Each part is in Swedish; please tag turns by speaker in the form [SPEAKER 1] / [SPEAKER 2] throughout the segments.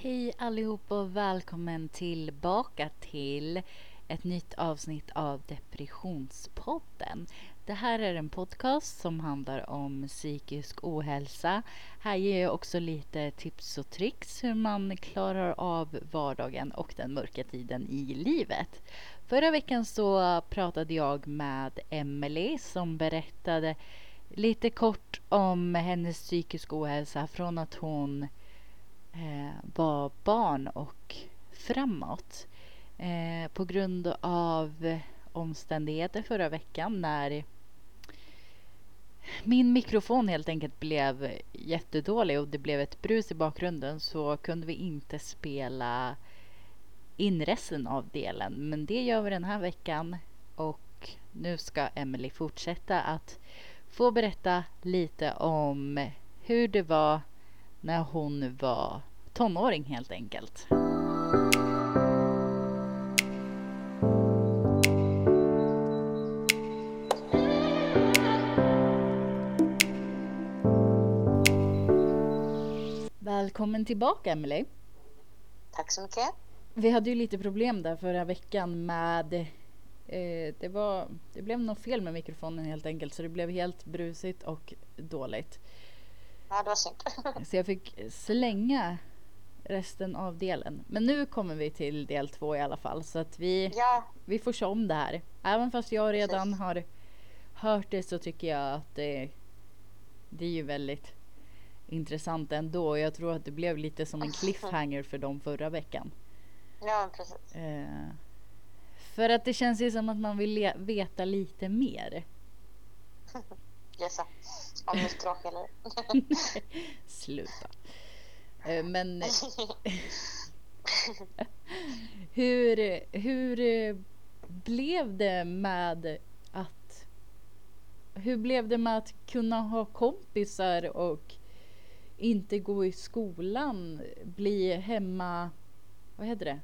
[SPEAKER 1] Hej allihop och välkommen tillbaka till ett nytt avsnitt av Depressionspodden. Det här är en podcast som handlar om psykisk ohälsa. Här ger jag också lite tips och tricks hur man klarar av vardagen och den mörka tiden i livet. Förra veckan så pratade jag med Emelie som berättade lite kort om hennes psykisk ohälsa från att hon Eh, var barn och framåt. Eh, på grund av omständigheter förra veckan när min mikrofon helt enkelt blev jättedålig och det blev ett brus i bakgrunden så kunde vi inte spela in resten av delen. Men det gör vi den här veckan och nu ska Emily fortsätta att få berätta lite om hur det var när hon var tonåring helt enkelt. Välkommen tillbaka Emily.
[SPEAKER 2] Tack så mycket.
[SPEAKER 1] Vi hade ju lite problem där förra veckan med eh, det, var, det blev något fel med mikrofonen helt enkelt så det blev helt brusigt och dåligt.
[SPEAKER 2] Ja, det var synd.
[SPEAKER 1] Så jag fick slänga resten av delen. Men nu kommer vi till del två i alla fall så att vi,
[SPEAKER 2] Ja,
[SPEAKER 1] vi får se om det här. Även fast jag redan
[SPEAKER 2] Precis.
[SPEAKER 1] har hört det så tycker jag att det, det är ju väldigt intressant ändå. Jag tror att det blev lite som en cliffhanger för dem förra veckan.
[SPEAKER 2] ja precis.
[SPEAKER 1] Eh, för att det känns ju som att man vill veta lite mer.
[SPEAKER 2] Yes, om mitt tråkiga liv.
[SPEAKER 1] Sluta. Eh, men hur, hur eh, blev det med att hur blev det med att kunna ha kompisar och inte gå i skolan, bli hemma, vad heter det?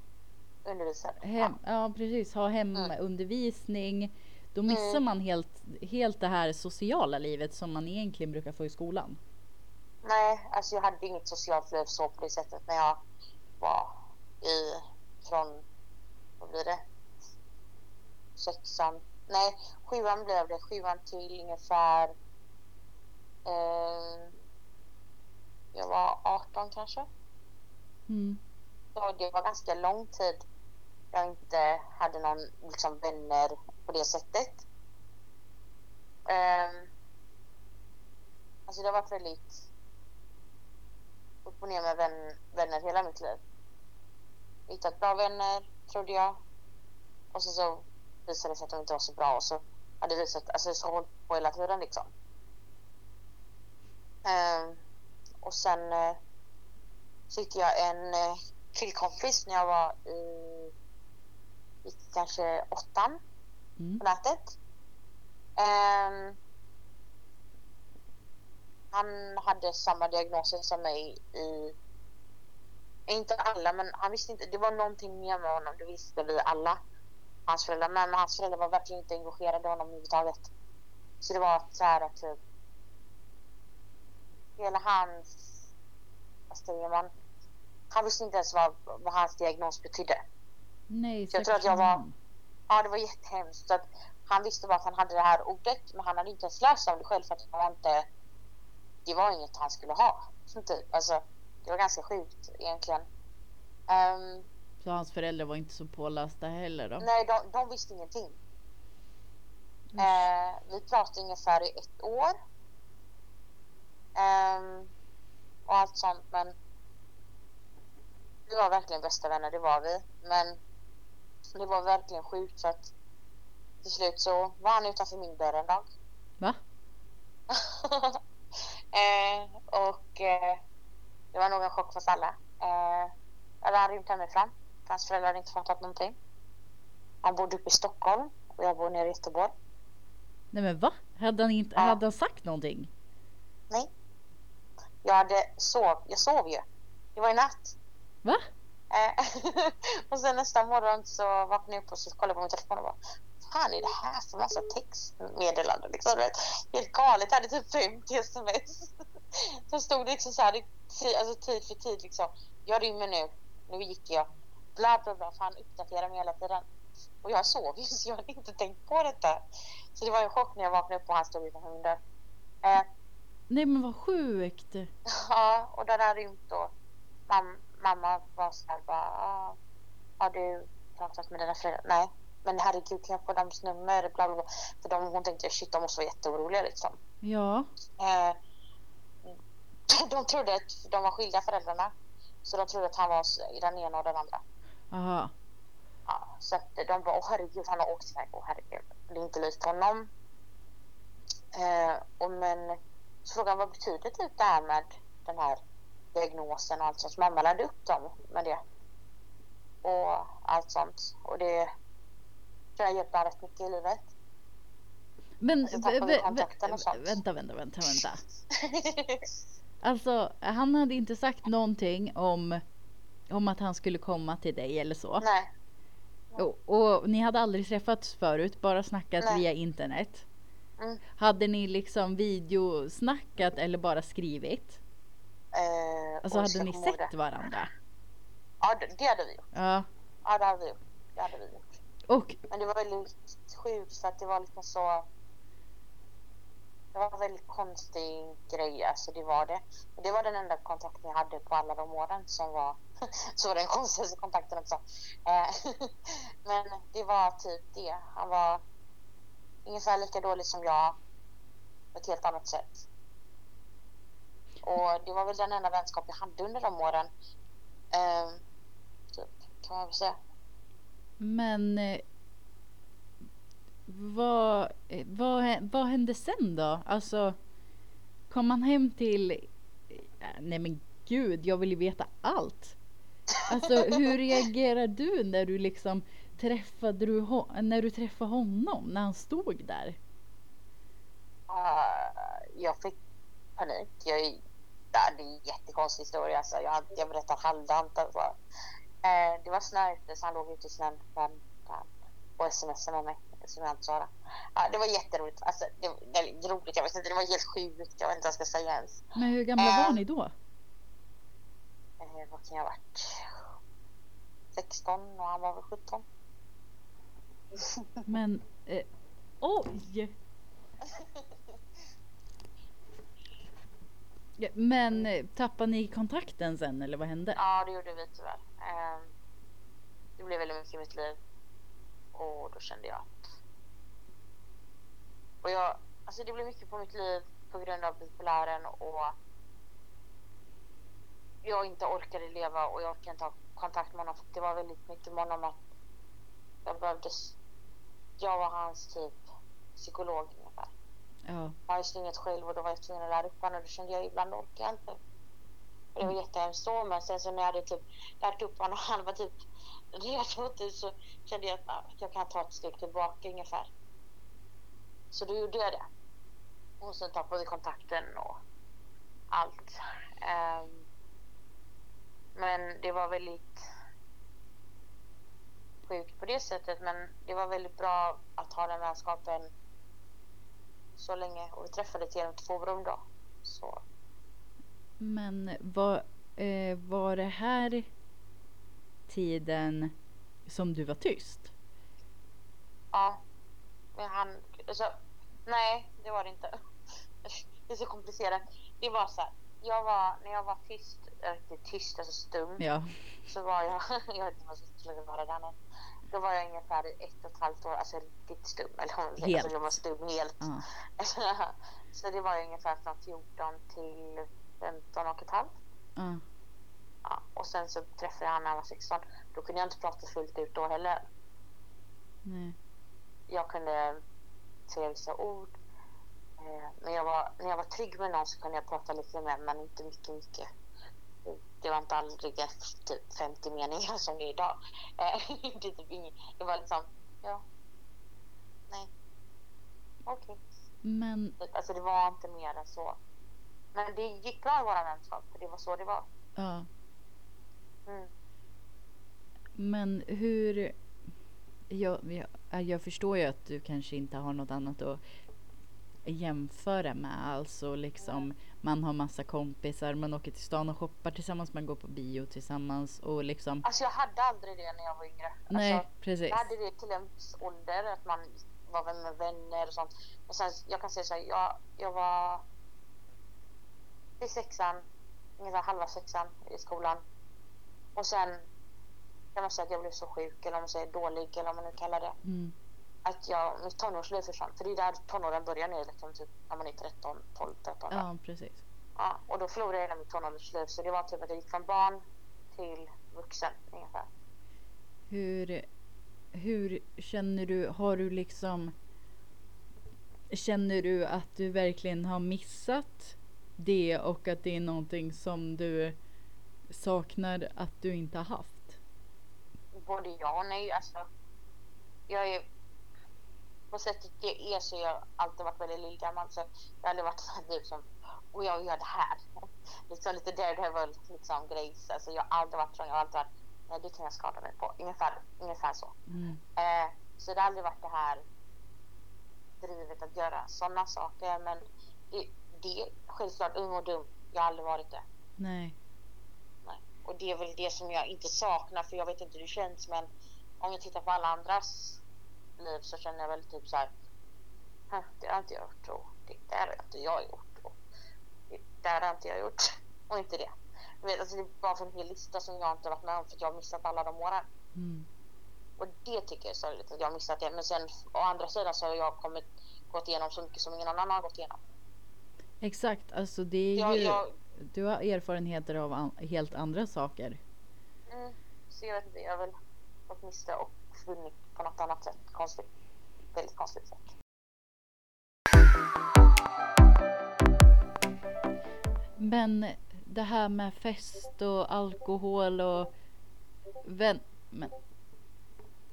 [SPEAKER 2] Undervisad.
[SPEAKER 1] Hem, ja precis, ha hemundervisning. Då missar
[SPEAKER 2] Mm.
[SPEAKER 1] man helt, helt det här sociala livet som man egentligen brukar få i skolan.
[SPEAKER 2] Nej, alltså jag hade inget socialt liv så på det sättet när jag var i, från, vad blir det? Sexan, nej sjuan blev det, sjuan till ungefär, eh, jag var 18 kanske.
[SPEAKER 1] Mm.
[SPEAKER 2] Så det var ganska lång tid jag inte hade någon liksom, vänner på det sättet. Um, alltså det har varit väldigt upp och ner med vän, vänner hela mitt liv. Hittat bra vänner, trodde jag. Och så, så visade det sig att de inte var så bra och så hade det visat, alltså så hållit på hela tiden liksom. Ehm, och sen uh, så hittade jag en uh, killkompis när jag var i gick kanske åttan
[SPEAKER 1] Mm.
[SPEAKER 2] på nätet. Ehm, han hade samma diagnoser som mig i inte alla men han visste inte, det var någonting mer med honom, det visste vi alla. Hans föräldrar, men hans föräldrar var verkligen inte engagerade i honom överhuvudtaget. Så det var så här att typ hela hans, vad säger man, han visste inte ens vad, vad hans diagnos betydde.
[SPEAKER 1] Nej,
[SPEAKER 2] Jag tror att jag var-. Ja, det var jättehemskt. Så att han visste bara att han hade det här ordet, men han hade inte ens läst om det själv för att det var inte... Det var inget han skulle ha. Typ. Alltså, det var ganska sjukt egentligen. Ehm,
[SPEAKER 1] Så hans föräldrar var inte så pålästa heller då?
[SPEAKER 2] nej, de, de visste ingenting. Eh, vi pratade ungefär i ett år. Ehm, och allt sånt, men vi var verkligen bästa vänner, det var vi. Men det var verkligen sjukt för att till slut så var han utanför min dörr en dag.
[SPEAKER 1] Va?
[SPEAKER 2] eh, och eh, det var nog en chock för oss alla. Eh, hade han rymt hemifrån. Hans föräldrar hade inte fattat någonting. Han bodde uppe i Stockholm och jag bor nere i Göteborg.
[SPEAKER 1] Nej men va? Hade han, inte,
[SPEAKER 2] Ja.
[SPEAKER 1] hade han sagt någonting?
[SPEAKER 2] Nej. Jag hade sov, jag sov ju. Det var i natt.
[SPEAKER 1] Va?
[SPEAKER 2] Eh, och sen nästa morgon så vaknade jag upp och så kollade jag på min telefon och bara fan är det här för massa textmeddelanden liksom? Vet, helt galet, jag hade typ 50 sms. Så stod det liksom så här, alltså tid för tid liksom. jag rymmer nu, nu gick jag. Bla bla bla, för han uppdaterar mig hela tiden. Och jag sov ju så jag hade inte tänkt på detta. Så det var en chock när jag vaknade upp och han stod utanför min dörr. Eh,
[SPEAKER 1] Nej men vad sjukt.
[SPEAKER 2] ja, och då hade han rymt mam, mamma var såhär bara, ah, har du pratat med dina föräldrar? Nej. Men herregud, kan jag få deras nummer? Bla, bla, bla. För de, hon tänkte, shit, de måste vara jätteoroliga liksom.
[SPEAKER 1] Ja.
[SPEAKER 2] Eh, de trodde att de var skilda föräldrarna. Så de trodde att han var i den ena och den andra.
[SPEAKER 1] Aha.
[SPEAKER 2] Ja, så att de bara, åh herregud, han har åkt iväg. Åh herregud, det är inte likt honom. Eh, och men så frågade han, vad betyder typ det här med den här diagnosen och allt sånt. Så mamma lärde upp dem med det. Och allt sånt. Och det tror jag hjälpte rätt mycket i livet.
[SPEAKER 1] Men
[SPEAKER 2] Och så tappade vi
[SPEAKER 1] vä- vä- vänta, vänta, vänta, vänta. Alltså, han hade inte sagt någonting om, om att han skulle komma till dig eller så.
[SPEAKER 2] Nej,
[SPEAKER 1] Och, och ni hade aldrig träffats förut, bara snackat
[SPEAKER 2] Nej.
[SPEAKER 1] via internet.
[SPEAKER 2] Mm.
[SPEAKER 1] Hade ni liksom videosnackat eller bara skrivit?
[SPEAKER 2] Eh,
[SPEAKER 1] Alltså hade ni sett
[SPEAKER 2] det.
[SPEAKER 1] varandra?
[SPEAKER 2] Ja, det, det hade vi gjort.
[SPEAKER 1] Ja.
[SPEAKER 2] Ja, det hade vi gjort. Det hade vi gjort.
[SPEAKER 1] Och
[SPEAKER 2] Men det var väldigt sjukt för att det var liksom så... Det var en väldigt konstig grej, alltså det var det. Det var den enda kontakten jag hade på alla de åren som var... så var den konstigaste kontakten också. Eh, Men det var typ det. Han var ungefär lika dålig som jag. På ett helt annat sätt. Och det var väl den enda vänskap jag hade under de åren. Eh, typ, kan man väl säga.
[SPEAKER 1] Men eh, vad, eh, vad, vad hände sen då? Alltså kom han hem till... eh, Nej men gud, jag vill ju veta allt. Alltså hur reagerar du när du liksom träffade du, när du träffade honom, när han stod där?
[SPEAKER 2] Uh, jag fick panik. Jag, det är en jättekonstig historia. Alltså. Jag, jag berättar halvdant. Alltså. Uh, det var snö ute så han låg ute i snön och smsade med mig. Som jag inte sa. Ja, det var jätteroligt. Alltså, det, det roligt. Jag vet inte, det var helt sjukt. Jag vet inte vad jag ska säga ens.
[SPEAKER 1] Men hur gamla var
[SPEAKER 2] Ehm.
[SPEAKER 1] ni då?
[SPEAKER 2] Uh, vad kan jag ha varit? 16 och han var väl 17.
[SPEAKER 1] Men eh, oj! Ja, men eh, tappade ni kontakten sen eller vad hände?
[SPEAKER 2] Ja, det gjorde vi tyvärr. Ehm, det blev väldigt mycket i mitt liv. Och då kände jag att... Och jag, alltså det blev mycket på mitt liv på grund av bipolären och jag inte orkade leva och jag orkade inte ha kontakt med honom. För det var väldigt mycket med honom att jag behövde... Jag var hans typ psykolog.
[SPEAKER 1] Ja.
[SPEAKER 2] Jag hade inget själv och då var jag tvungen att lära upp honom och då kände jag ibland orkar jag inte. Och det var jättehemskt då men sen så när jag hade typ lärt upp honom och han var typ redo till så kände jag att ah, jag kan ta ett steg tillbaka ungefär. Så då gjorde jag det. Och sen tappade vi kontakten och allt. Ehm, men det var väldigt sjukt på det sättet men det var väldigt bra att ha den vänskapen så länge och vi träffades genom ett forum då. Så
[SPEAKER 1] Men var, eh, var det här tiden som du var tyst?
[SPEAKER 2] ja. Men han, alltså, nej det var det inte. Det är så komplicerat. Det var så här, jag var, när jag var tyst, inte tyst, alltså stum,
[SPEAKER 1] Ja.
[SPEAKER 2] så var jag, jag vet inte vad jag skulle vara där nu. Då var jag ungefär ett och ett halvt år, alltså riktigt stum. Eller om-
[SPEAKER 1] Helt.
[SPEAKER 2] Alltså, jag var stum helt.
[SPEAKER 1] Ja.
[SPEAKER 2] så det var ungefär från 14 till 15 och ett halvt.
[SPEAKER 1] ja.
[SPEAKER 2] Ja, och sen så träffade jag honom när jag var 16. Då kunde jag inte prata fullt ut då heller.
[SPEAKER 1] Nej.
[SPEAKER 2] Jag kunde säga vissa ord. Eh, men jag var, när jag var trygg med någon så kunde jag prata lite mer men inte mycket, mycket. Det- var inte aldrig typ 50 meningar som det är idag. Eh, det, typ det var liksom, ja, nej, okej.
[SPEAKER 1] Men,
[SPEAKER 2] Alltså det var inte mer än så. Men det gick bra i våra vänskap, för det var så det var.
[SPEAKER 1] ja.
[SPEAKER 2] Mm.
[SPEAKER 1] Men hur... Jag, jag, jag förstår ju att du kanske inte har något annat att jämföra med. Alltså liksom. Man har massa kompisar, man åker till stan och shoppar tillsammans, man går på bio tillsammans och liksom.
[SPEAKER 2] Alltså jag hade aldrig det när jag var yngre.
[SPEAKER 1] Nej,
[SPEAKER 2] alltså,
[SPEAKER 1] precis.
[SPEAKER 2] jag hade det till en viss ålder, att man var med vänner och sånt. Men sen, jag kan säga så här, jag, jag var i sexan, ungefär halva sexan i skolan. Och sen kan man säga att jag blev så sjuk, eller om man säger dålig, eller vad man nu kallar det.
[SPEAKER 1] Mm.
[SPEAKER 2] Att jag, mitt tonårsliv försvann. För det är där tonåren börjar ner, liksom, typ, när man är 13, 12, 13. Ja.
[SPEAKER 1] Ja, precis.
[SPEAKER 2] Ja, och då förlorade jag hela mitt tonårsliv. Så det var typ att jag gick från barn till vuxen ungefär.
[SPEAKER 1] Hur, hur känner du, har du liksom Känner du att du verkligen har missat det och att det är någonting som du saknar att du inte har haft?
[SPEAKER 2] Både ja och nej. Alltså, jag är, på sättet jag är så har jag alltid varit väldigt lillgammal. Så jag har aldrig varit sån typ som, och jag gör det här. liksom lite daredevil liksom grejs. Alltså jag har aldrig varit sån. Jag har alltid varit, nej det kan jag skada mig på. Ungefär, ungefär så.
[SPEAKER 1] Mm.
[SPEAKER 2] Eh, så det har aldrig varit det här drivet att göra sådana saker. Men det, det är självklart ung och dum. Jag har aldrig varit det.
[SPEAKER 1] Nej.
[SPEAKER 2] Nej. Och det är väl det som jag inte saknar för jag vet inte hur det känns men om jag tittar på alla andras liv så känner jag väl typ så här. "Huh, Det har inte jag gjort och det där har inte jag gjort och det där har inte jag gjort och inte det. Vet, alltså det är bara för en hel lista som jag inte varit med om för att jag har missat alla de åren.
[SPEAKER 1] Mm.
[SPEAKER 2] Och det tycker jag är sorgligt att jag har missat det. Men sen å andra sidan så har jag kommit, gått igenom så mycket som ingen annan har gått igenom.
[SPEAKER 1] Exakt, alltså det är
[SPEAKER 2] Jag,
[SPEAKER 1] ju,
[SPEAKER 2] jag,
[SPEAKER 1] du har erfarenheter av an, helt andra saker.
[SPEAKER 2] mm, så jag vet inte, jag har väl gått miste och vunnit på något annat sätt. Konstigt. Väldigt konstigt sätt.
[SPEAKER 1] Men det här med fest och alkohol och vän... Men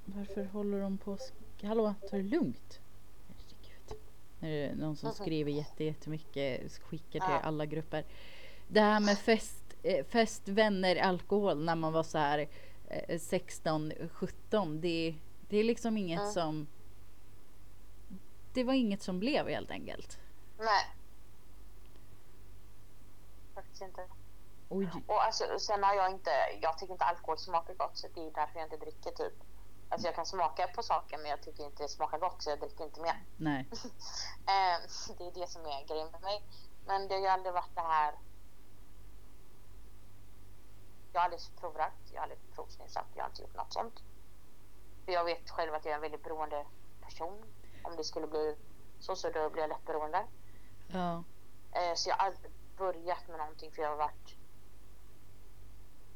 [SPEAKER 1] varför håller de på... Hallå, ta det lugnt. Herregud. Nu är det någon som
[SPEAKER 2] Mhm.
[SPEAKER 1] skriver jätte, jättemycket, skickar till alla grupper. Det här med fest, eh, fest, vänner, alkohol när man var så här 16, 17. Det, det är liksom inget
[SPEAKER 2] Mm.
[SPEAKER 1] som... Det var inget som blev helt enkelt.
[SPEAKER 2] Nej. Faktiskt inte.
[SPEAKER 1] Oj.
[SPEAKER 2] Och alltså, sen har jag inte, jag tycker inte alkohol smakar gott så det är därför jag inte dricker typ. Alltså jag kan smaka på saker men jag tycker inte det smakar gott så jag dricker inte mer.
[SPEAKER 1] Nej.
[SPEAKER 2] Eh, det är det som är grejen med mig. Men det har ju aldrig varit det här. Jag har aldrig provrökt, jag har aldrig provsnusat, jag har inte gjort något sånt. För jag vet själv att jag är en väldigt beroende person. Om det skulle bli så så då blir jag lätt beroende.
[SPEAKER 1] Ja.
[SPEAKER 2] Eh, så jag har aldrig börjat med någonting för jag har varit...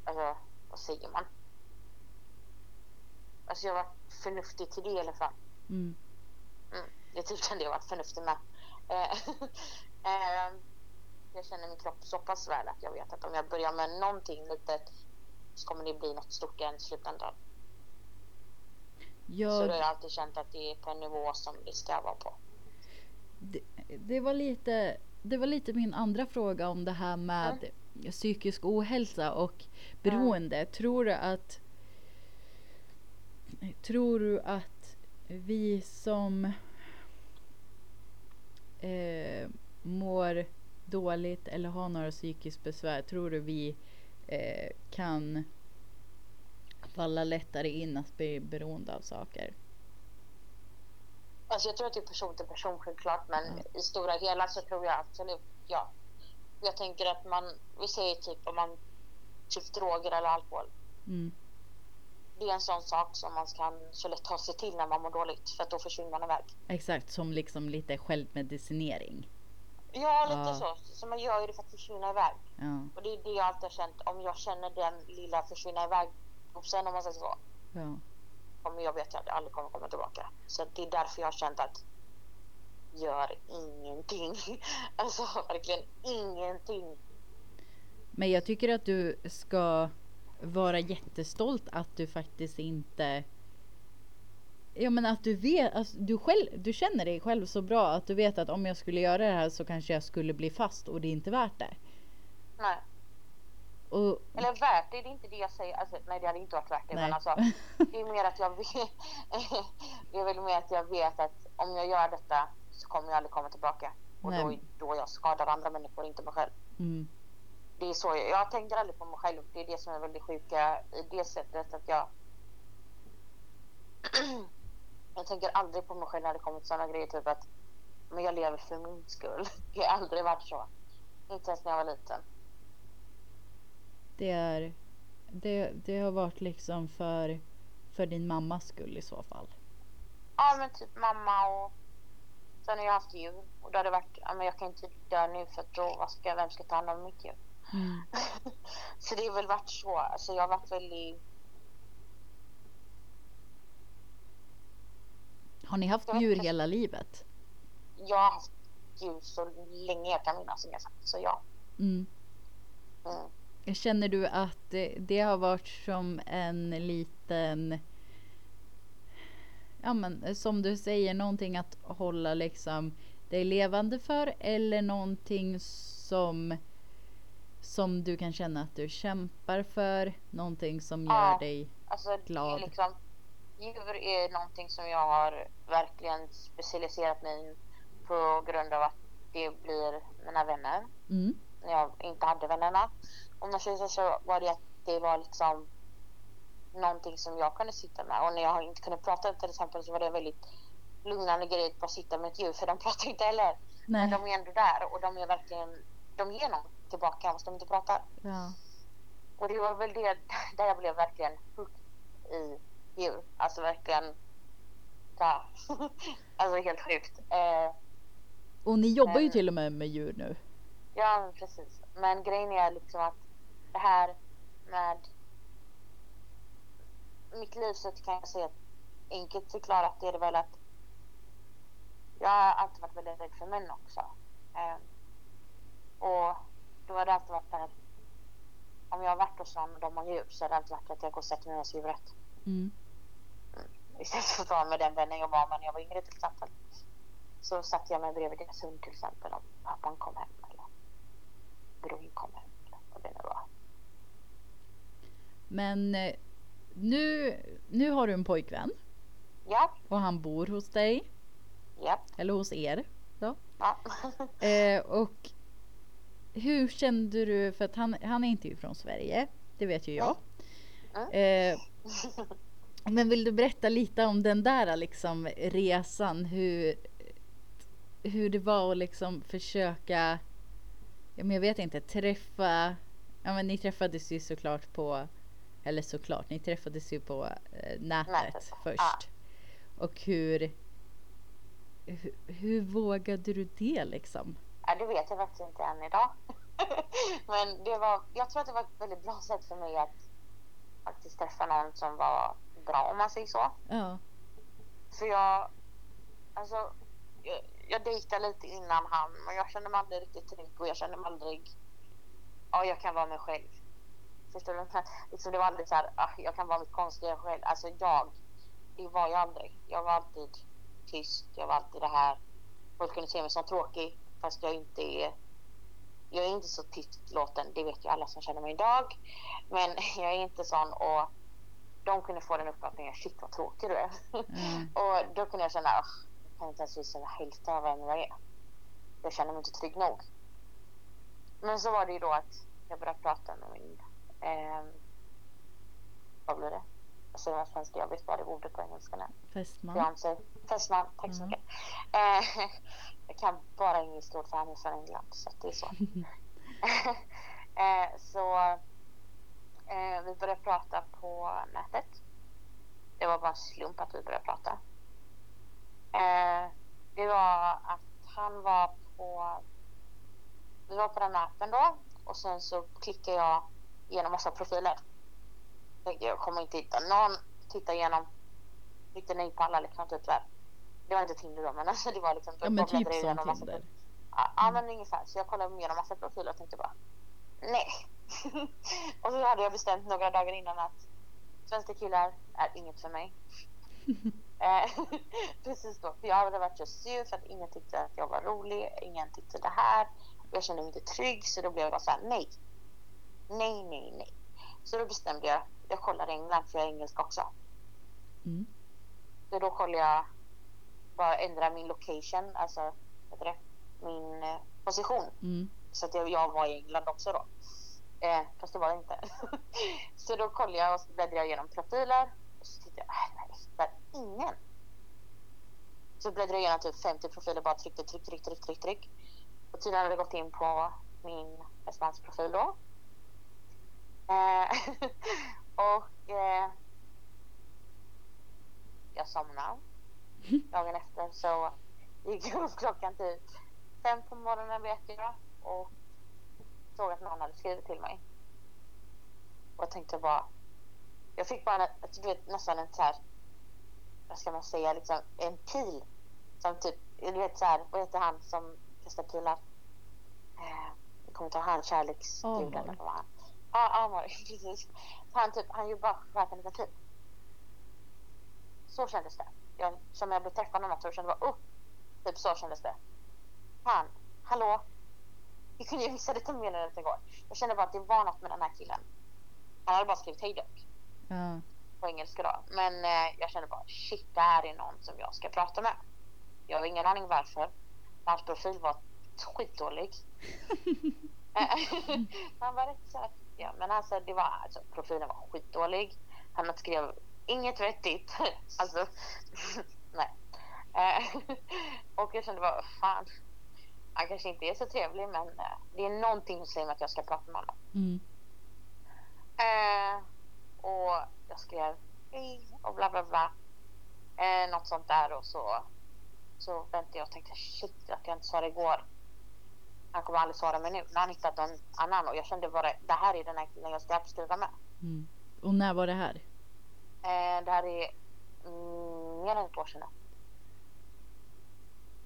[SPEAKER 2] Alltså, vad säger man? Alltså jag har varit förnuftig till det i alla fall.
[SPEAKER 1] Mm.
[SPEAKER 2] Mm, det är typ den jag har varit förnuftig med. Jag känner min kropp så pass väl att jag vet att om jag börjar med någonting litet så kommer det bli något stort i slutändan. Så då har
[SPEAKER 1] Jag,
[SPEAKER 2] jag alltid känt att det är på en nivå som det ska vara på.
[SPEAKER 1] det, det, var lite, det var lite min andra fråga om det här med psykisk ohälsa och beroende. Tror du att Tror du att vi som eh, mår dåligt eller har några psykiskt besvär, tror du vi eh, kan falla lättare in att bli beroende av saker?
[SPEAKER 2] Alltså jag tror att det är person till person självklart men
[SPEAKER 1] Mm.
[SPEAKER 2] i stora hela så tror jag absolut ja. Jag tänker att man, vi säger typ om man typ droger eller alkohol.
[SPEAKER 1] Mm.
[SPEAKER 2] Det är en sån sak som man kan så lätt ta sig till när man mår dåligt för att då försvinner man iväg.
[SPEAKER 1] Exakt, som liksom lite självmedicinering.
[SPEAKER 2] Ja, lite
[SPEAKER 1] Ja.
[SPEAKER 2] så. Så man gör ju det för att försvinna iväg.
[SPEAKER 1] Ja,
[SPEAKER 2] Och det är det jag alltid har känt. Om jag känner den lilla försvinna iväg sen om man säger så.
[SPEAKER 1] ja.
[SPEAKER 2] Kommer jag vet att jag aldrig kommer komma tillbaka. Så det är därför jag har känt att gör ingenting. Alltså verkligen ingenting.
[SPEAKER 1] Men jag tycker att du ska vara jättestolt att du faktiskt inte Ja men att du vet, alltså, du, själv, du känner dig själv så bra att du vet att om jag skulle göra det här så kanske jag skulle bli fast och det är inte värt det.
[SPEAKER 2] Nej.
[SPEAKER 1] Och,
[SPEAKER 2] Eller värt det, det är inte det jag säger. Alltså, nej det hade inte varit värt det.
[SPEAKER 1] nej.
[SPEAKER 2] Men alltså, det är mer att jag vet. det är väl mer att jag vet att om jag gör detta så kommer jag aldrig komma tillbaka. Och
[SPEAKER 1] Nej.
[SPEAKER 2] då, är- då jag skadar andra människor, inte mig själv.
[SPEAKER 1] Mm.
[SPEAKER 2] Det är så jag, jag tänker aldrig på mig själv. Det är det som är väldigt sjuka i det sättet att jag jag tänker aldrig på mig själv när det kommer till sådana grejer typ att men jag lever för min skull. Det har aldrig varit så. Inte ens när jag var liten.
[SPEAKER 1] Det är... Det, det har varit liksom för, för din mammas skull i så fall.
[SPEAKER 2] Ja men typ mamma och sen har jag haft djur och då har det varit, ja men jag kan inte dö nu för att då, vad ska, vem ska ta hand om mitt djur?
[SPEAKER 1] Mm.
[SPEAKER 2] så det har väl varit så, alltså jag har varit väldigt,
[SPEAKER 1] Har ni haft djur hela livet?
[SPEAKER 2] jag har haft djur så länge jag kan minnas så ja.
[SPEAKER 1] Mm.
[SPEAKER 2] Mm.
[SPEAKER 1] Känner du att det, har varit som en liten... Ja men som du säger, någonting att hålla liksom dig levande för eller någonting som som du kan känna att du kämpar för, någonting som gör
[SPEAKER 2] Ja.
[SPEAKER 1] dig...
[SPEAKER 2] Alltså
[SPEAKER 1] Glad.
[SPEAKER 2] liksom, djur är någonting som jag har verkligen specialiserat mig på grund av att det blir mina vänner.
[SPEAKER 1] Mm,
[SPEAKER 2] när jag inte hade vännerna. Om man säger så, var det att det var liksom någonting som jag kunde sitta med och när jag inte kunde prata till exempel så var det väldigt lugnande grej att bara sitta med ett djur för de pratar inte heller. Men de är ändå där och de är verkligen, de ger något tillbaka fast de inte pratar.
[SPEAKER 1] ja.
[SPEAKER 2] Och det var väl det där jag blev verkligen hooked i djur. Alltså verkligen, ja. alltså helt sjukt. Eh,
[SPEAKER 1] Och ni jobbar ju
[SPEAKER 2] Men-
[SPEAKER 1] till och med med djur nu.
[SPEAKER 2] Ja, precis. Men grejen är liksom att det här med mitt livssätt kan jag säga enkelt förklarat är det väl att jag har alltid varit väldigt rädd för män också. Ehm, och då har det alltid varit där om jag har varit hos någon och de har djur så har det alltid varit att jag går och sätter mig hos djuret.
[SPEAKER 1] Mm.
[SPEAKER 2] Istället för att vara med den vännen jag var med när jag var yngre till exempel. Så satt jag mig bredvid deras hund till exempel om pappan kom hem eller bron kom hem eller vad det nu var.
[SPEAKER 1] Men eh, nu, nu har du en pojkvän
[SPEAKER 2] Ja,
[SPEAKER 1] och han bor hos dig.
[SPEAKER 2] ja,
[SPEAKER 1] Eller hos er. Då.
[SPEAKER 2] ja.
[SPEAKER 1] Eh, och hur kände du, för att han, han är inte från Sverige, det vet ju jag. Eh, men vill du berätta lite om den där liksom resan, hur, hur det var att liksom försöka, ja, men jag vet inte, träffa, ja men ni träffades ju såklart på, eller såklart, ni träffades ju på eh, nätet,
[SPEAKER 2] Nätet,
[SPEAKER 1] först.
[SPEAKER 2] ja.
[SPEAKER 1] Och hur, hur, hur vågade du det liksom?
[SPEAKER 2] ja, det vet jag faktiskt inte än idag. Men det var, jag tror att det var ett väldigt bra sätt för mig att faktiskt träffa någon som var bra om man säger så.
[SPEAKER 1] Ja.
[SPEAKER 2] För jag, alltså, jag, jag dejtade lite innan han men jag kände mig aldrig riktigt trygg och jag kände mig aldrig, ja jag kan vara mig själv. Förstår du? Liksom det var aldrig så här, ah, jag kan vara mitt konstiga själv. Alltså jag, det var jag aldrig. Jag var alltid tyst, jag var alltid det här. Folk kunde se mig som tråkig fast jag inte är jag är inte så tystlåten, det vet ju alla som känner mig idag. Men jag är inte sån och de kunde få den uppfattningen, shit vad tråkig du är.
[SPEAKER 1] Mm.
[SPEAKER 2] och då kunde jag känna, "Ugh, jag kan inte ens visa hälften av vem jag är. Jag känner mig inte trygg nog. Men så var det ju då att jag började prata med min, ehm, vad blir det? Jag säger vad svenska, jag vet det ordet på engelska nu.
[SPEAKER 1] Fästman.
[SPEAKER 2] Fästman, tack så
[SPEAKER 1] Mm.
[SPEAKER 2] mycket. Eh, jag kan bara engelskt ord för han är från England så att det är så. eh, så eh, vi började prata på nätet. Det var bara en slump att vi började prata. Eh, det var att han var på vi var på den appen då och sen så klickade jag igenom massa profiler. Tänkte jag kommer inte hitta någon, titta igenom, hittade nej på alla liksom typ där. Det var inte Tinder då men alltså det var liksom
[SPEAKER 1] Ja men
[SPEAKER 2] jag
[SPEAKER 1] typ som Tinder.
[SPEAKER 2] Ja, ja men ungefär. Så jag kollade igenom massa profiler och tänkte bara nej. och så hade jag bestämt några dagar innan att svenska killar är inget för mig. Eh, Precis då. För jag hade varit så sur för att ingen tyckte att jag var rolig. Ingen tyckte det här. Jag kände mig inte trygg så då blev jag bara så här nej. Nej, nej, nej. Så då bestämde jag. Jag kollar England för jag är engelska också.
[SPEAKER 1] Mm.
[SPEAKER 2] Så då kollade jag. Bara ändra min location. Alltså vad heter det? min eh, position.
[SPEAKER 1] Mm.
[SPEAKER 2] Så att jag, jag var i England också då. Eh, fast det var det inte. så då kollade jag och så bläddrade jag igenom profiler. Och så tittade jag, äh, jag hittar ingen. Så bläddrade jag igenom typ 50 profiler, bara tryckte, tryck, tryck, tryck, tryck, tryck. Och tydligen hade jag gått in på min bästa profil då. Eh, och eh, jag somnade. Dagen efter så gick jag upp klockan typ fem på morgonen vet jag och såg att någon hade skrivit till mig. Och jag tänkte bara, jag fick bara en- du vet, nästan en så här, vad ska man säga, liksom en pil. Som typ, du vet så här, vad heter han som kastar pilar? Eh, jag kommer inte ihåg han, kärleksguden
[SPEAKER 1] Amor.
[SPEAKER 2] eller vad han. Ja, Amor, precis. Han typ, han ju bara sköt en liten pil. Så kändes det. Jag, som jag blev träffad av något och kände bara, oh, typ så kändes det. Fan, hallå? Jag kunde ju missade till meddelandet igår. Jag kände bara att det var något med den här killen. Han hade bara skrivit hej dock
[SPEAKER 1] Ja.
[SPEAKER 2] på engelska då. Men eh, jag kände bara shit, det här är någon som jag ska prata med. Jag har ingen aning varför. Hans profil var skitdålig. han var rätt så här, ja, men alltså det var alltså profilen var skitdålig. Han skrev inget vettigt. alltså, nej. Eh, och jag kände bara fan. Han kanske inte är så trevlig men eh, det är någonting som säger mig att jag ska prata med honom.
[SPEAKER 1] Mm.
[SPEAKER 2] Eh, och jag skrev hej och bla bla bla. Eh, något sånt där och så, så väntade jag och tänkte shit att jag inte sa det igår. Han kommer aldrig svara mig nu. Nu har han hittat någon annan och jag kände bara det här är den här killen jag ska skriva med.
[SPEAKER 1] Mm. Och när var det här?
[SPEAKER 2] Eh, det här är mm, mer än ett år sedan.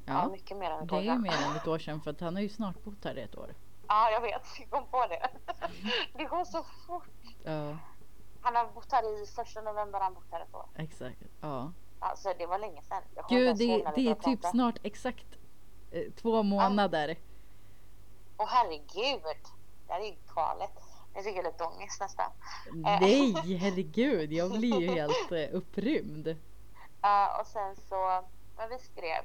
[SPEAKER 2] Ja,
[SPEAKER 1] Ja,
[SPEAKER 2] mycket mer än ett
[SPEAKER 1] det
[SPEAKER 2] år
[SPEAKER 1] är ju
[SPEAKER 2] sedan.
[SPEAKER 1] mer än ett år sedan för att han har ju snart bott här i ett år.
[SPEAKER 2] Ja, jag vet. Jag kom på det. det går så fort.
[SPEAKER 1] Ja,
[SPEAKER 2] Han har bott här i första november, han bott här ett år.
[SPEAKER 1] exakt. Ja.
[SPEAKER 2] Alltså det var länge sedan.
[SPEAKER 1] Gud, det, det är typ snart exakt eh, två månader.
[SPEAKER 2] Åh herregud. Det här är ju galet. Jag tycker lite ångest nästan.
[SPEAKER 1] Nej, herregud. Jag blir ju helt eh, upprymd.
[SPEAKER 2] Ja, och sen så, men vi skrev.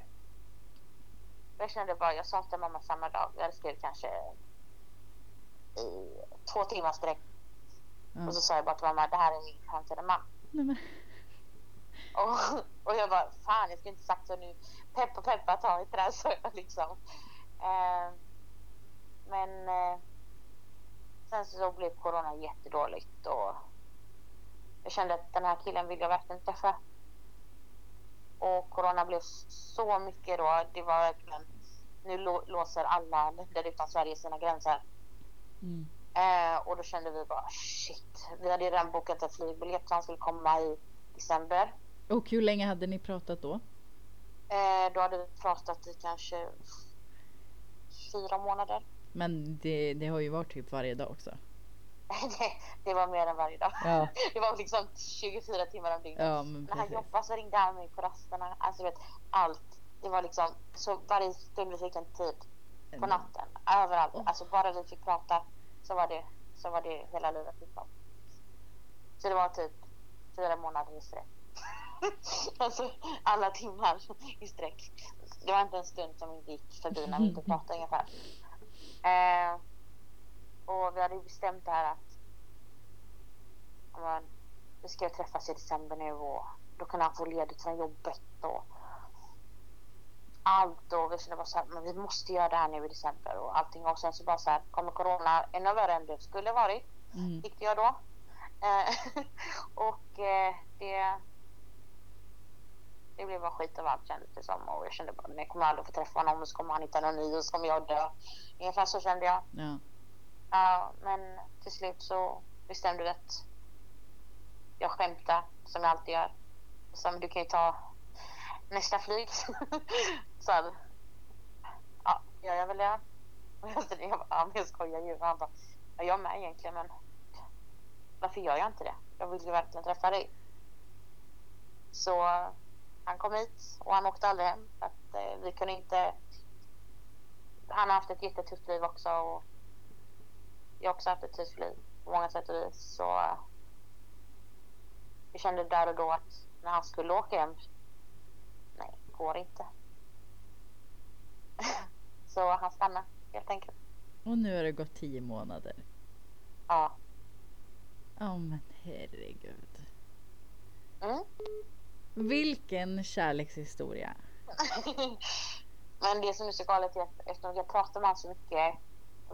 [SPEAKER 2] Jag kände bara, jag sa till mamma samma dag. Vi hade skrivit kanske i två timmar direkt.
[SPEAKER 1] Ja.
[SPEAKER 2] Och så sa jag bara till mamma, det här är min framtida man.
[SPEAKER 1] Men,
[SPEAKER 2] Och, och jag bara, fan jag skulle inte sagt så nu. Peppa peppa, ta det här så jag liksom. Eh, men eh, sen så blev corona jättedåligt och jag kände att den här killen vill jag verkligen träffa. Och corona blev så mycket då. Det var verkligen, nu lå- låser alla länder utan Sverige sina gränser.
[SPEAKER 1] mm.
[SPEAKER 2] Eh, och då kände vi bara shit. Vi hade redan bokat en flygbiljett så han skulle komma i december.
[SPEAKER 1] Och hur länge hade ni pratat då?
[SPEAKER 2] Eh, då hade vi pratat i kanske fyra månader.
[SPEAKER 1] Men det, det har ju varit typ varje dag också.
[SPEAKER 2] det, det var mer än varje dag.
[SPEAKER 1] Ja,
[SPEAKER 2] Det var liksom 24 timmar om dygnet.
[SPEAKER 1] ja
[SPEAKER 2] När han jobbade så ringde han mig på rasterna. Alltså vet, allt. Det var liksom, så varje stund vi fick en tid på natten. Överallt.
[SPEAKER 1] Åh.
[SPEAKER 2] Alltså bara vi fick prata så var det, så var det hela livet liksom. Så det var typ fyra månader i sträck. alltså alla timmar i sträck. Det var inte en stund som inte gick förbi när vi inte pratade ungefär. Eh, och vi hade ju bestämt det här att men, vi ska träffas i december nu och då kan han få ledigt från jobbet och allt och vi kände bara så här, men vi måste göra det här nu i december och allting och sen så bara så här kommer corona ännu värre än det skulle varit
[SPEAKER 1] Mm.
[SPEAKER 2] tyckte jag då. Eh, och eh, det det blev bara skit av allt kändes det som och jag kände bara, jag kommer aldrig få träffa honom och så kommer han hitta någon ny och så kommer jag dö. Ungefär så kände jag.
[SPEAKER 1] Ja.
[SPEAKER 2] Ja, men till slut så bestämde vi att jag skämtar som jag alltid gör. Och sa, du kan ju ta nästa flyg. så här, ja, gör jag väl det? Jag bara, ja, men jag skojar ju. Han bara, ja, jag med egentligen, men varför gör jag inte det? Jag vill ju verkligen träffa dig. Så han kom hit och han åkte aldrig hem. För att eh, vi kunde inte... Han har haft ett jättetufft liv också. Och jag har också haft ett liv på många sätt och vis. Så vi kände där och då att när han skulle åka hem, nej, går inte. Så han stannade helt enkelt.
[SPEAKER 1] Och nu har det gått tio månader.
[SPEAKER 2] Ja.
[SPEAKER 1] Ja men herregud.
[SPEAKER 2] Mm.
[SPEAKER 1] Vilken kärlekshistoria.
[SPEAKER 2] Men det som är så galet är att eftersom jag pratar med honom så mycket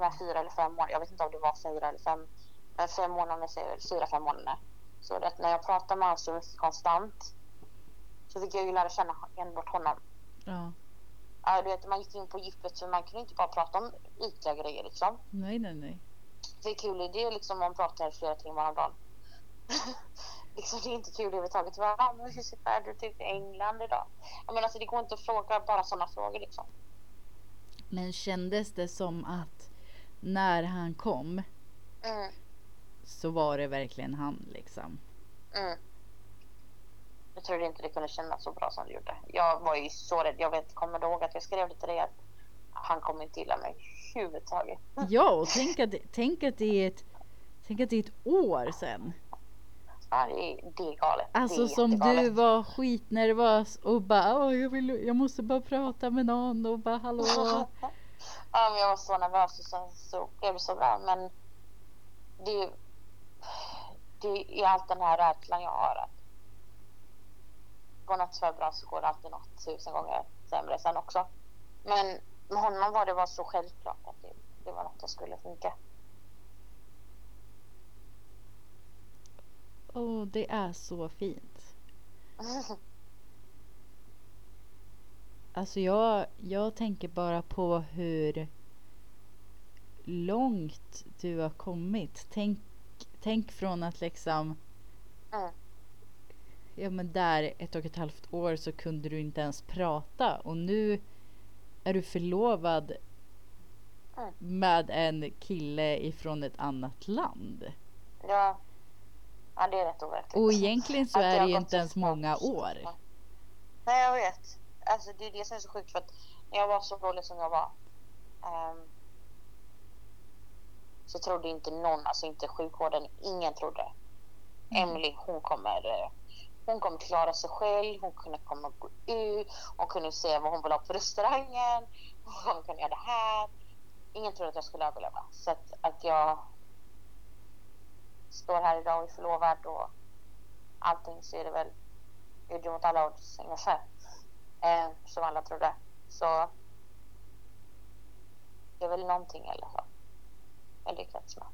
[SPEAKER 2] här fyra eller fem månaderna, jag vet inte om det var fyra eller fem, men fem månader säger fyra, fem månader. Så det när jag pratar med honom så mycket konstant så fick jag ju lära känna enbart honom.
[SPEAKER 1] Ja.
[SPEAKER 2] Ja, du vet, man gick in på djupet så man kunde inte bara prata om ytliga grejer liksom.
[SPEAKER 1] Nej nej nej.
[SPEAKER 2] Det är kul, det är liksom man pratar flera timmar om dagen. liksom, det är inte kul överhuvudtaget. Bara, ah, men hur är du i England idag? Jag menar, alltså, det går inte att fråga bara sådana frågor liksom.
[SPEAKER 1] Men kändes det som att när han kom
[SPEAKER 2] Mm,
[SPEAKER 1] så var det verkligen han liksom?
[SPEAKER 2] mm. Jag trodde inte det kunde kännas så bra som det gjorde. Jag var ju så rädd. Jag vet, kommer du ihåg att jag skrev det till dig att han kommer inte gilla mig överhuvudtaget.
[SPEAKER 1] Ja, och tänk att, tänk att det är ett Tänk att det är ett år sedan.
[SPEAKER 2] Ja, det är, det är galet.
[SPEAKER 1] Alltså
[SPEAKER 2] är
[SPEAKER 1] som du var skitnervös och bara jag, vill, jag måste bara prata med någon och bara hallå.
[SPEAKER 2] ja, men jag var så nervös och sen så blev det så bra. Men det, det är allt den här rädslan jag har. Att går något för bra så går det alltid något tusen gånger sämre sen också. Men med honom var det bara så självklart att det, det var något som skulle funka.
[SPEAKER 1] Åh, det är så fint. Alltså jag, jag tänker bara på hur långt du har kommit. Tänk, tänk från att liksom,
[SPEAKER 2] Mm.
[SPEAKER 1] ja men där ett och ett halvt år så kunde du inte ens prata och nu är du förlovad
[SPEAKER 2] Mm.
[SPEAKER 1] med en kille ifrån ett annat land.
[SPEAKER 2] Ja. ja, det är rätt overkligt.
[SPEAKER 1] Och egentligen så
[SPEAKER 2] Att
[SPEAKER 1] är det ju inte ens många år.
[SPEAKER 2] Nej, jag vet. Alltså, det är det som är så sjukt. För att när jag var så dålig som jag var ehm, så trodde inte någon, alltså inte sjukvården, ingen trodde.
[SPEAKER 1] Mm.
[SPEAKER 2] Emily, hon kommer, eh, hon kommer klara sig själv. Hon kunde komma gå ut. Hon kunde se vad hon vill ha på restaurangen. Hon kunde göra det här. Ingen trodde att jag skulle överleva. Så att, att jag står här idag och är förlovad och allting så är det väl gjorde mot alla odds ungefär. Eh, som alla trodde. Så det är väl någonting i alla fall. Jag lyckats med.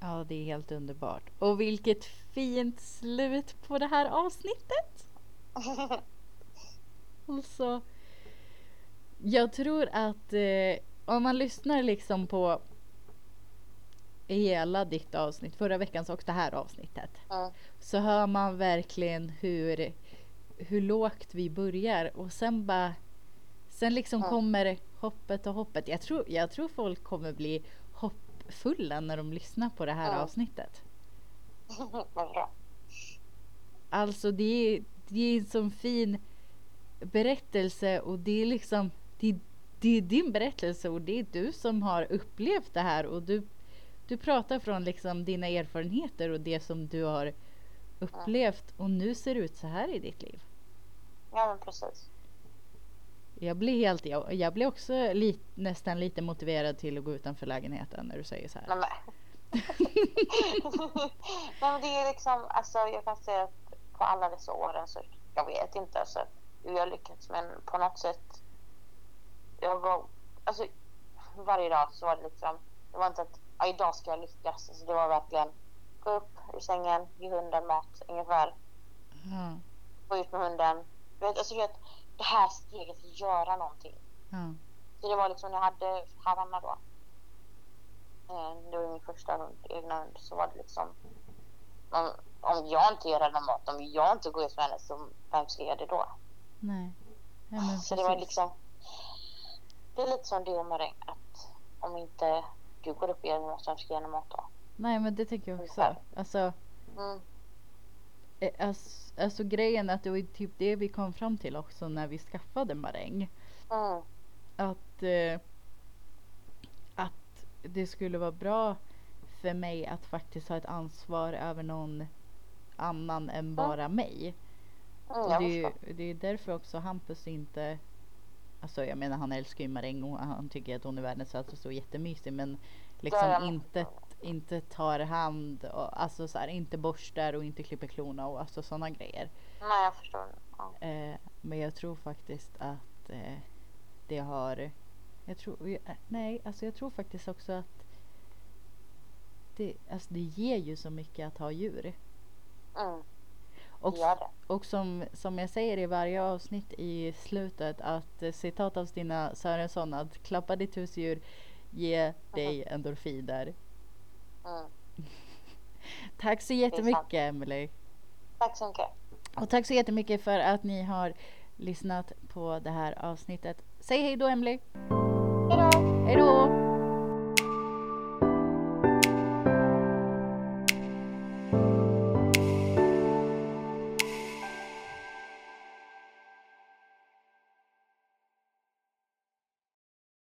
[SPEAKER 1] Ja, det är helt underbart. Och vilket fint slut på det här avsnittet. Alltså, jag tror att eh, om man lyssnar liksom på hela ditt avsnitt, förra veckans och det här avsnittet,
[SPEAKER 2] mm.
[SPEAKER 1] så hör man verkligen hur, hur lågt vi börjar och sen bara Sen liksom
[SPEAKER 2] Mm.
[SPEAKER 1] kommer hoppet och hoppet. Jag tror, jag tror folk kommer bli hoppfulla när de lyssnar på det här
[SPEAKER 2] Mm.
[SPEAKER 1] avsnittet. Alltså det är, det är en sån fin berättelse och det är liksom det, det är din berättelse och det är du som har upplevt det här och du, du pratar från liksom dina erfarenheter och det som du har upplevt och nu ser det ut så här i ditt liv.
[SPEAKER 2] Ja men precis.
[SPEAKER 1] Jag blir helt, jag, jag blir också li, nästan lite motiverad till att gå utanför lägenheten när du säger så här.
[SPEAKER 2] Nej, men. Nej men det är liksom, alltså jag kan säga att på alla dessa åren så, jag vet inte alltså hur jag lyckats men på något sätt, jag var, alltså varje dag så var det liksom, det var inte att ja, idag ska jag lyckas, alltså, det var verkligen gå upp ur sängen, ge hunden mat ungefär,
[SPEAKER 1] Ja,
[SPEAKER 2] gå ut med hunden, vet, alltså du vet, det här steget att göra någonting.
[SPEAKER 1] ja,
[SPEAKER 2] Så det var liksom när jag hade Havanna då. Eh, Det var min första hund, egna hund. Så var det liksom. Om, om jag inte ger henne mat, om jag inte går ut med henne, så vem ska göra det då?
[SPEAKER 1] nej. Ja,
[SPEAKER 2] så det var
[SPEAKER 1] precis.
[SPEAKER 2] liksom. Det är lite som det med det, att om inte du går upp och henne mat, vem ska ge henne mat då?
[SPEAKER 1] Nej men det tänker jag också. Alltså,
[SPEAKER 2] Mm.
[SPEAKER 1] Eh, alltså, alltså grejen att det var typ det vi kom fram till också när vi skaffade maräng.
[SPEAKER 2] Mm.
[SPEAKER 1] Att, eh, att det skulle vara bra för mig att faktiskt ha ett ansvar över någon annan än bara mig.
[SPEAKER 2] Mm,
[SPEAKER 1] Och
[SPEAKER 2] jag
[SPEAKER 1] det, är ju- det är därför också Hampus inte alltså jag menar han älskar ju maräng och han tycker att hon är världens sötaste och jättemysig men liksom inte, inte tar hand och alltså så här, inte borstar och inte klipper klorna och alltså sådana grejer.
[SPEAKER 2] Nej, jag förstår. Ja.
[SPEAKER 1] Eh, men jag tror faktiskt att eh, det har, jag tror, eh, nej alltså jag tror faktiskt också att det, alltså det ger ju så mycket att ha djur.
[SPEAKER 2] Mm,
[SPEAKER 1] Och, och som, som jag säger i varje avsnitt i slutet att eh, citat av Stina Sörensson att klappa ditt husdjur ge dig endorfiner.
[SPEAKER 2] Mm.
[SPEAKER 1] Tack så jättemycket Emelie.
[SPEAKER 2] Tack så mycket.
[SPEAKER 1] Och tack så jättemycket för att ni har lyssnat på det här avsnittet. Säg hej då Emelie.
[SPEAKER 2] Hej då!
[SPEAKER 1] Hej då!